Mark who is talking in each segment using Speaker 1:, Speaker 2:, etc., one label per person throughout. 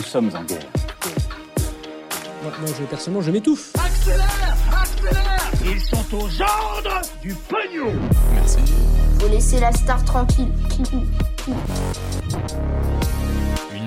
Speaker 1: Nous sommes en guerre.
Speaker 2: Moi, moi, je, personnellement, je m'étouffe.
Speaker 3: Accélère Accélère Ils sont aux ordres du pognon
Speaker 4: Faut laisser la star tranquille.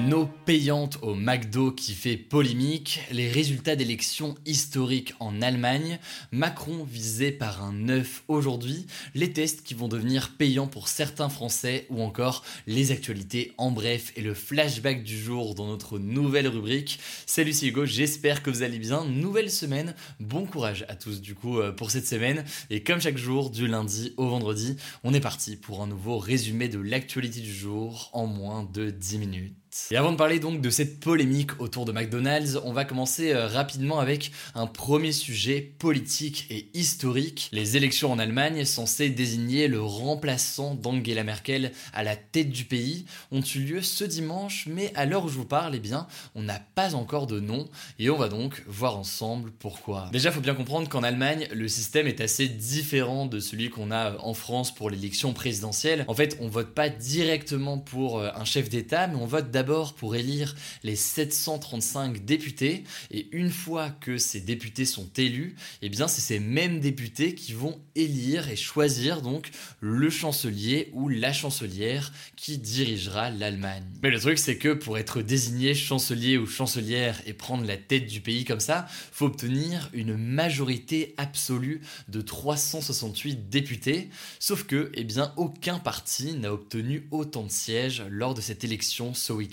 Speaker 5: Une eau payante au McDo qui fait polémique, les résultats d'élections historiques en Allemagne, Macron visé par un œuf aujourd'hui, les tests qui vont devenir payants pour certains Français ou encore les actualités en bref. Et le flashback du jour dans notre nouvelle rubrique. Salut c'est Hugo, j'espère que vous allez bien. Nouvelle semaine, bon courage à tous du coup euh, pour cette semaine. Et comme chaque jour du lundi au vendredi, on est parti pour un nouveau résumé de l'actualité du jour en moins de 10 minutes. Et avant de parler donc de cette polémique autour de McDonald's, on va commencer euh, rapidement avec un premier sujet politique et historique. Les élections en Allemagne, censées désigner le remplaçant d'Angela Merkel à la tête du pays, ont eu lieu ce dimanche, mais à l'heure où je vous parle, eh bien, on n'a pas encore de nom, et on va donc voir ensemble pourquoi. Déjà, faut bien comprendre qu'en Allemagne, le système est assez différent de celui qu'on a en France pour l'élection présidentielle. En fait, on vote pas directement pour euh, un chef d'État, mais on vote d'abord pour élire les 735 députés et une fois que ces députés sont élus, eh bien c'est ces mêmes députés qui vont élire et choisir donc le chancelier ou la chancelière qui dirigera l'Allemagne. Mais le truc c'est que pour être désigné chancelier ou chancelière et prendre la tête du pays comme ça, faut obtenir une majorité absolue de 368 députés, sauf que eh bien aucun parti n'a obtenu autant de sièges lors de cette élection ce week-end.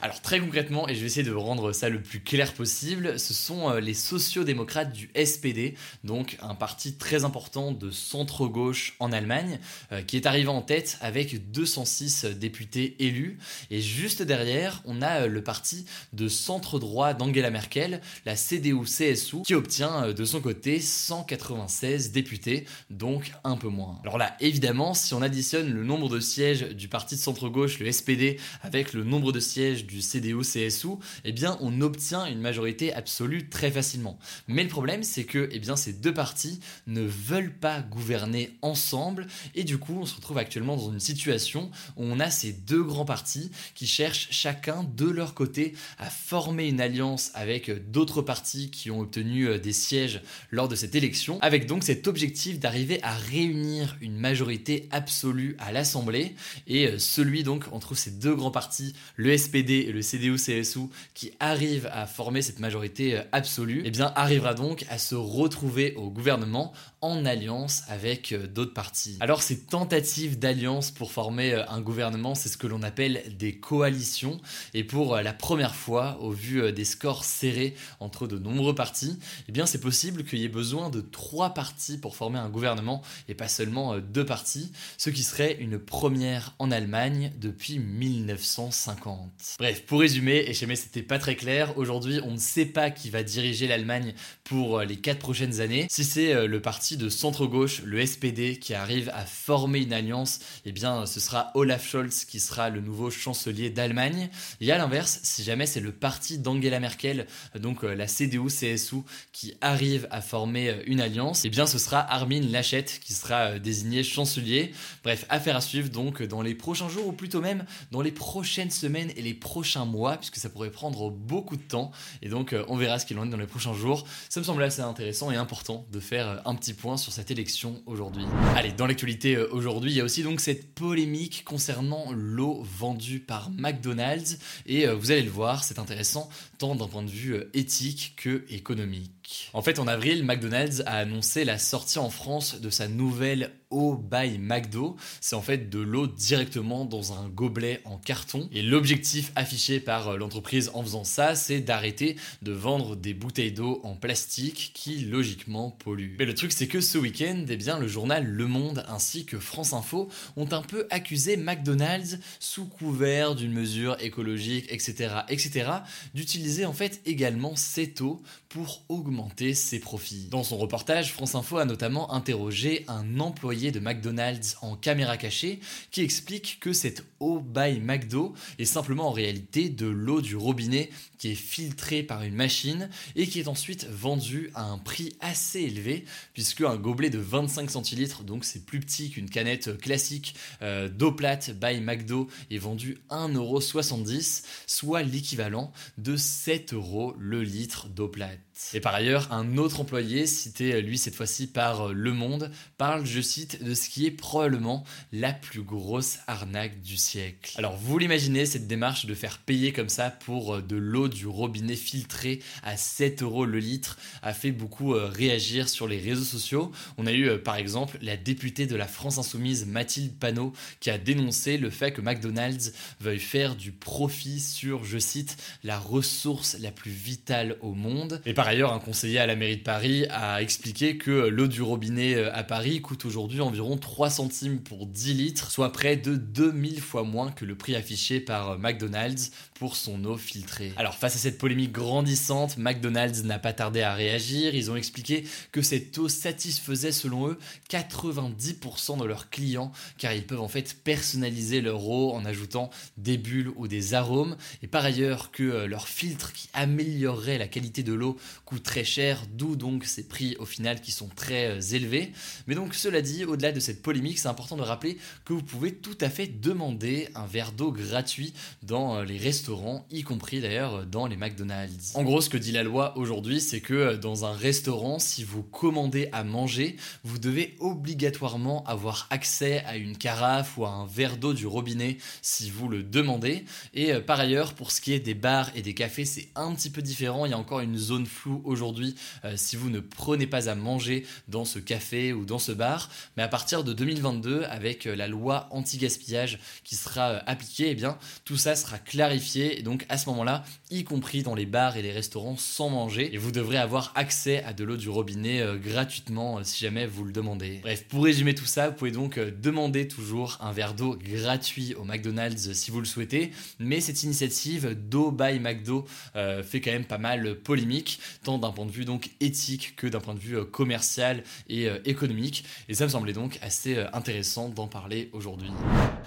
Speaker 5: Alors très concrètement, et je vais essayer de rendre ça le plus clair possible, ce sont euh, les sociodémocrates du SPD, donc un parti très important de centre-gauche en Allemagne, euh, qui est arrivé en tête avec 206 députés élus. Et juste derrière, on a euh, le parti de centre-droit d'Angela Merkel, la CDU-CSU, qui obtient de son côté 196 députés, donc un peu moins. Alors là, évidemment, si on additionne le nombre de sièges du parti de centre-gauche, le SPD, avec le nombre de sièges du CDU-CSU, eh bien, on obtient une majorité absolue très facilement. Mais le problème, c'est que eh bien, ces deux partis ne veulent pas gouverner ensemble, et du coup, on se retrouve actuellement dans une situation où on a ces deux grands partis qui cherchent chacun de leur côté à former une alliance avec d'autres partis qui ont obtenu euh, des sièges lors de cette élection, avec donc cet objectif d'arriver à réunir une majorité absolue à l'Assemblée, et euh, celui donc entre ces deux grands partis, le SPD et le CDU-CSU qui arrivent à former cette majorité euh, absolue, eh bien arrivera donc à se retrouver au gouvernement en alliance avec euh, d'autres partis. Alors ces tentatives d'alliance pour former euh, un gouvernement, c'est ce que l'on appelle des coalitions et pour la première fois au vu des scores serrés entre de nombreux partis, eh bien c'est possible qu'il y ait besoin de trois partis pour former un gouvernement et pas seulement deux partis, ce qui serait une première en Allemagne depuis 1950. Bref, pour résumer, et jamais c'était pas très clair, aujourd'hui on ne sait pas qui va diriger l'Allemagne pour euh, les 4 prochaines années. Si c'est euh, le parti de centre-gauche, le SPD, qui arrive à former une alliance, eh bien ce sera Olaf Scholz qui sera le nouveau chancelier d'Allemagne. Et à l'inverse, si jamais c'est le parti d'Angela Merkel, donc euh, la CDU-CSU, qui arrive à former une alliance, eh bien ce sera Armin Laschet qui sera désigné chancelier. Bref, affaire à suivre donc dans les prochains jours ou plutôt même dans les prochaines semaines et les prochains mois, puisque ça pourrait prendre beaucoup de temps. Et donc, euh, on verra ce qu'il en est dans les prochains jours. Ça me semble assez intéressant et important de faire euh, un petit sur cette élection aujourd'hui. Allez, dans l'actualité euh, aujourd'hui, il y a aussi donc cette polémique concernant l'eau vendue par McDonald's. Et vous allez le voir, c'est intéressant tant d'un point de vue éthique que économique. En fait, en avril, McDonald's a annoncé la sortie en France de sa nouvelle by McDo. C'est en fait de l'eau directement dans un gobelet en carton. Et l'objectif affiché par l'entreprise en faisant ça, c'est d'arrêter de vendre des bouteilles d'eau en plastique qui logiquement polluent. Mais le truc c'est que ce week-end, eh bien, le journal Le Monde ainsi que France Info ont un peu accusé McDonald's sous couvert d'une mesure écologique, etc., etc., d'utiliser en fait également cette eau pour augmenter ses profits. Dans son reportage, France Info a notamment interrogé un employé de McDonald's en caméra cachée qui explique que cette eau by McDo est simplement en réalité de l'eau du robinet qui est filtrée par une machine et qui est ensuite vendue à un prix assez élevé puisque un gobelet de 25 centilitres, donc c'est plus petit qu'une canette classique euh, d'eau plate by McDo est vendu 1,70€, soit l'équivalent de 7 euros le litre d'eau plate. Et par ailleurs, un autre employé, cité lui cette fois-ci par Le Monde, parle, je cite, de ce qui est probablement la plus grosse arnaque du siècle. Alors vous l'imaginez, cette démarche de faire payer comme ça pour euh, de l'eau du robinet filtré à 7 euros le litre a fait beaucoup euh, réagir sur les réseaux sociaux. On a eu euh, par exemple la députée de la France Insoumise Mathilde Panot qui a dénoncé le fait que McDonald's veuille faire du profit sur, je cite, la ressource la plus vitale au monde. Par ailleurs, un conseiller à la mairie de Paris a expliqué que l'eau du robinet euh, à Paris coûte aujourd'hui environ 3 centimes pour 10 litres, soit près de 2000 fois moins que le prix affiché par euh, McDonald's pour son eau filtrée. Alors face à cette polémique grandissante, McDonald's n'a pas tardé à réagir. Ils ont expliqué que cette eau satisfaisait selon eux 90% de leurs clients car ils peuvent en fait personnaliser leur eau en ajoutant des bulles ou des arômes et par ailleurs que euh, leur filtre qui améliorerait la qualité de l'eau coûte très cher, d'où donc ces prix au final qui sont très euh, élevés. Mais donc cela dit, au-delà de cette polémique, c'est important de rappeler que vous pouvez tout à fait demander un verre d'eau gratuit dans euh, les restaurants, y compris d'ailleurs euh, dans les McDonald's. En gros, ce que dit la loi aujourd'hui, c'est que dans un restaurant, si vous commandez à manger, vous devez obligatoirement avoir accès à une carafe ou à un verre d'eau du robinet si vous le demandez. Et par ailleurs, pour ce qui est des bars et des cafés, c'est un petit peu différent. Il y a encore une zone floue aujourd'hui euh, si vous ne prenez pas à manger dans ce café ou dans ce bar. Mais à partir de 2022, avec euh, la loi anti-gaspillage qui sera euh, appliquée, eh bien, tout ça sera clarifié. Et donc à ce moment-là, y compris dans les bars et les restaurants sans manger, et vous devrez avoir accès à de l'eau du robinet gratuitement si jamais vous le demandez. Bref, pour résumer tout ça, vous pouvez donc demander toujours un verre d'eau gratuit au McDonald's si vous le souhaitez. Mais cette initiative d'eau by McDo fait quand même pas mal polémique, tant d'un point de vue donc éthique que d'un point de vue euh, commercial et euh, économique. Et ça me semblait donc assez euh, intéressant d'en parler aujourd'hui.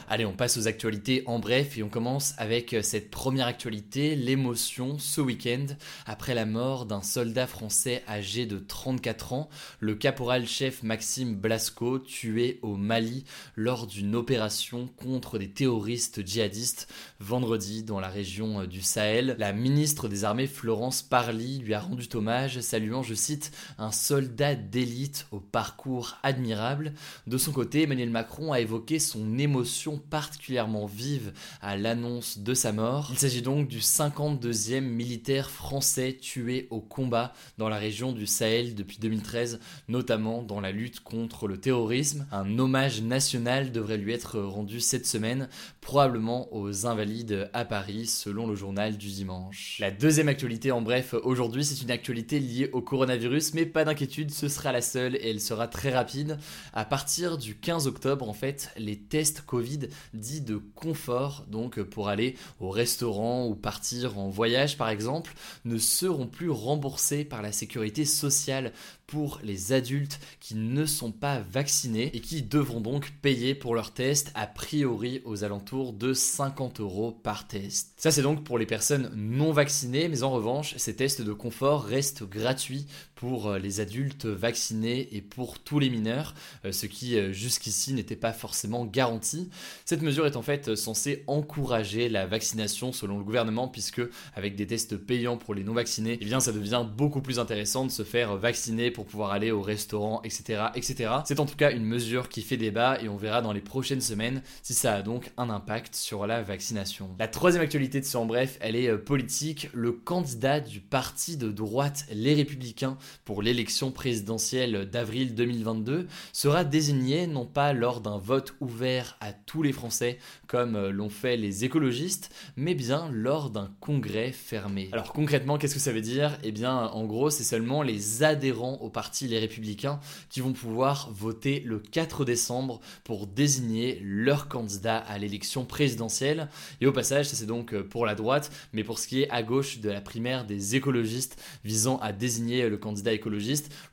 Speaker 5: Allez, on passe aux actualités en bref et on commence avec cette première actualité, l'émotion ce week-end après la mort d'un soldat français âgé de 34 ans, le caporal-chef Maxime Blasco, tué au Mali lors d'une opération contre des terroristes djihadistes vendredi dans la région du Sahel. La ministre des Armées Florence Parly lui a rendu hommage, saluant, je cite, un soldat d'élite au parcours admirable. De son côté, Emmanuel Macron a évoqué son émotion particulièrement vive à l'annonce de sa mort. Il s'agit donc du 52e militaire français tué au combat dans la région du Sahel depuis 2013, notamment dans la lutte contre le terrorisme. Un hommage national devrait lui être rendu cette semaine, probablement aux Invalides à Paris, selon le journal du dimanche. La deuxième actualité en bref aujourd'hui, c'est une actualité liée au coronavirus, mais pas d'inquiétude, ce sera la seule et elle sera très rapide. À partir du 15 octobre, en fait, les tests Covid dits de confort, donc pour aller au restaurant ou partir en voyage par exemple, ne seront plus remboursés par la sécurité sociale pour les adultes qui ne sont pas vaccinés et qui devront donc payer pour leur test a priori aux alentours de 50 euros par test. Ça c'est donc pour les personnes non vaccinées, mais en revanche ces tests de confort restent gratuits pour euh, les adultes vaccinés et pour tous les mineurs, euh, ce qui euh, jusqu'ici n'était pas forcément garanti. Cette mesure est en fait censée encourager la vaccination selon le gouvernement puisque avec des tests payants pour les non vaccinés, eh bien ça devient beaucoup plus intéressant de se faire vacciner pour pouvoir aller au restaurant, etc., etc. C'est en tout cas une mesure qui fait débat et on verra dans les prochaines semaines si ça a donc un impact sur la vaccination. La troisième actualité de ce en bref, elle est politique. Le candidat du parti de droite Les Républicains pour l'élection présidentielle d'avril 2022 sera désigné non pas lors d'un vote ouvert à tous les Français comme l'ont fait les écologistes, mais bien lors d'un congrès fermé. Alors concrètement, qu'est-ce que ça veut dire? Eh bien, en gros, c'est seulement les adhérents au parti Les Républicains qui vont pouvoir voter le 4 décembre pour désigner leur candidat à l'élection présidentielle. Et au passage, ça c'est donc euh, pour la droite, mais pour ce qui est à gauche de la primaire des écologistes visant à désigner le candidat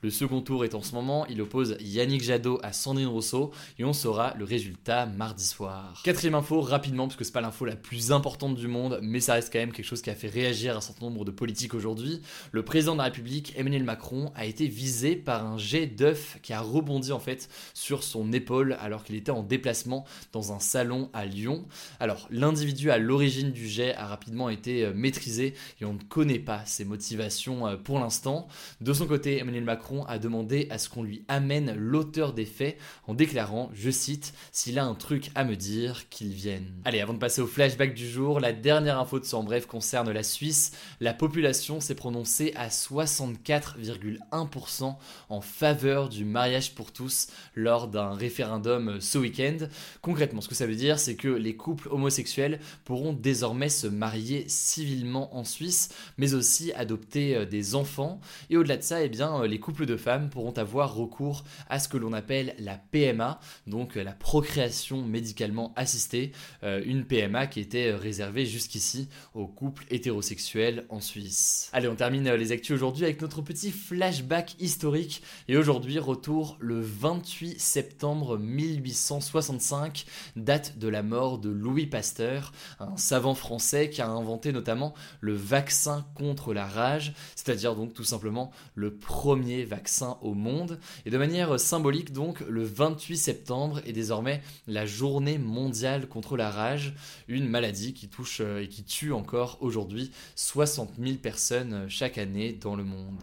Speaker 5: le second tour est en ce moment, il oppose Yannick Jadot à Sandrine Rousseau et on saura le résultat mardi soir. Quatrième info, rapidement, parce que c'est pas l'info la plus importante du monde, mais ça reste quand même quelque chose qui a fait réagir un certain nombre de politiques aujourd'hui. Le président de la République, Emmanuel Macron, a été visé par un jet d'œuf qui a rebondi en fait sur son épaule alors qu'il était en déplacement dans un salon à Lyon. Alors, l'individu à l'origine du jet a rapidement été euh, maîtrisé et on ne connaît pas ses motivations euh, pour l'instant. Son côté, Emmanuel Macron a demandé à ce qu'on lui amène l'auteur des faits en déclarant, je cite, s'il a un truc à me dire, qu'il vienne. Allez, avant de passer au flashback du jour, la dernière info de ce en bref concerne la Suisse. La population s'est prononcée à 64,1% en faveur du mariage pour tous lors d'un référendum ce week-end. Concrètement, ce que ça veut dire, c'est que les couples homosexuels pourront désormais se marier civilement en Suisse, mais aussi adopter euh, des enfants. Et au-delà de ça, eh bien, euh, les couples de femmes pourront avoir recours à ce que l'on appelle la PMA, donc euh, la procréation médicalement assistée, une PMA qui était réservée jusqu'ici aux couples hétérosexuels en Suisse. Allez, on termine les actus aujourd'hui avec notre petit flashback historique. Et aujourd'hui, retour le 28 septembre 1865, date de la mort de Louis Pasteur, un savant français qui a inventé notamment le vaccin contre la rage, c'est-à-dire donc tout simplement le premier vaccin au monde. Et de manière symbolique donc, le 28 septembre est désormais la journée mondiale contre la rage, une maladie qui touche euh, et qui tue encore aujourd'hui 60 000 personnes chaque année dans le monde.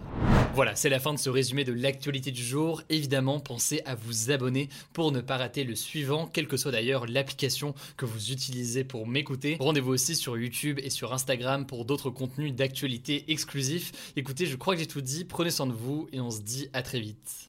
Speaker 5: Voilà, c'est la fin de ce résumé de l'actualité du jour. Évidemment, pensez à vous abonner pour ne pas rater le suivant, quelle que soit d'ailleurs l'application que vous utilisez pour m'écouter. Rendez-vous aussi sur YouTube et sur Instagram pour d'autres contenus d'actualité exclusifs. Écoutez, je crois que j'ai tout dit, prenez soin de vous et on se dit à très vite.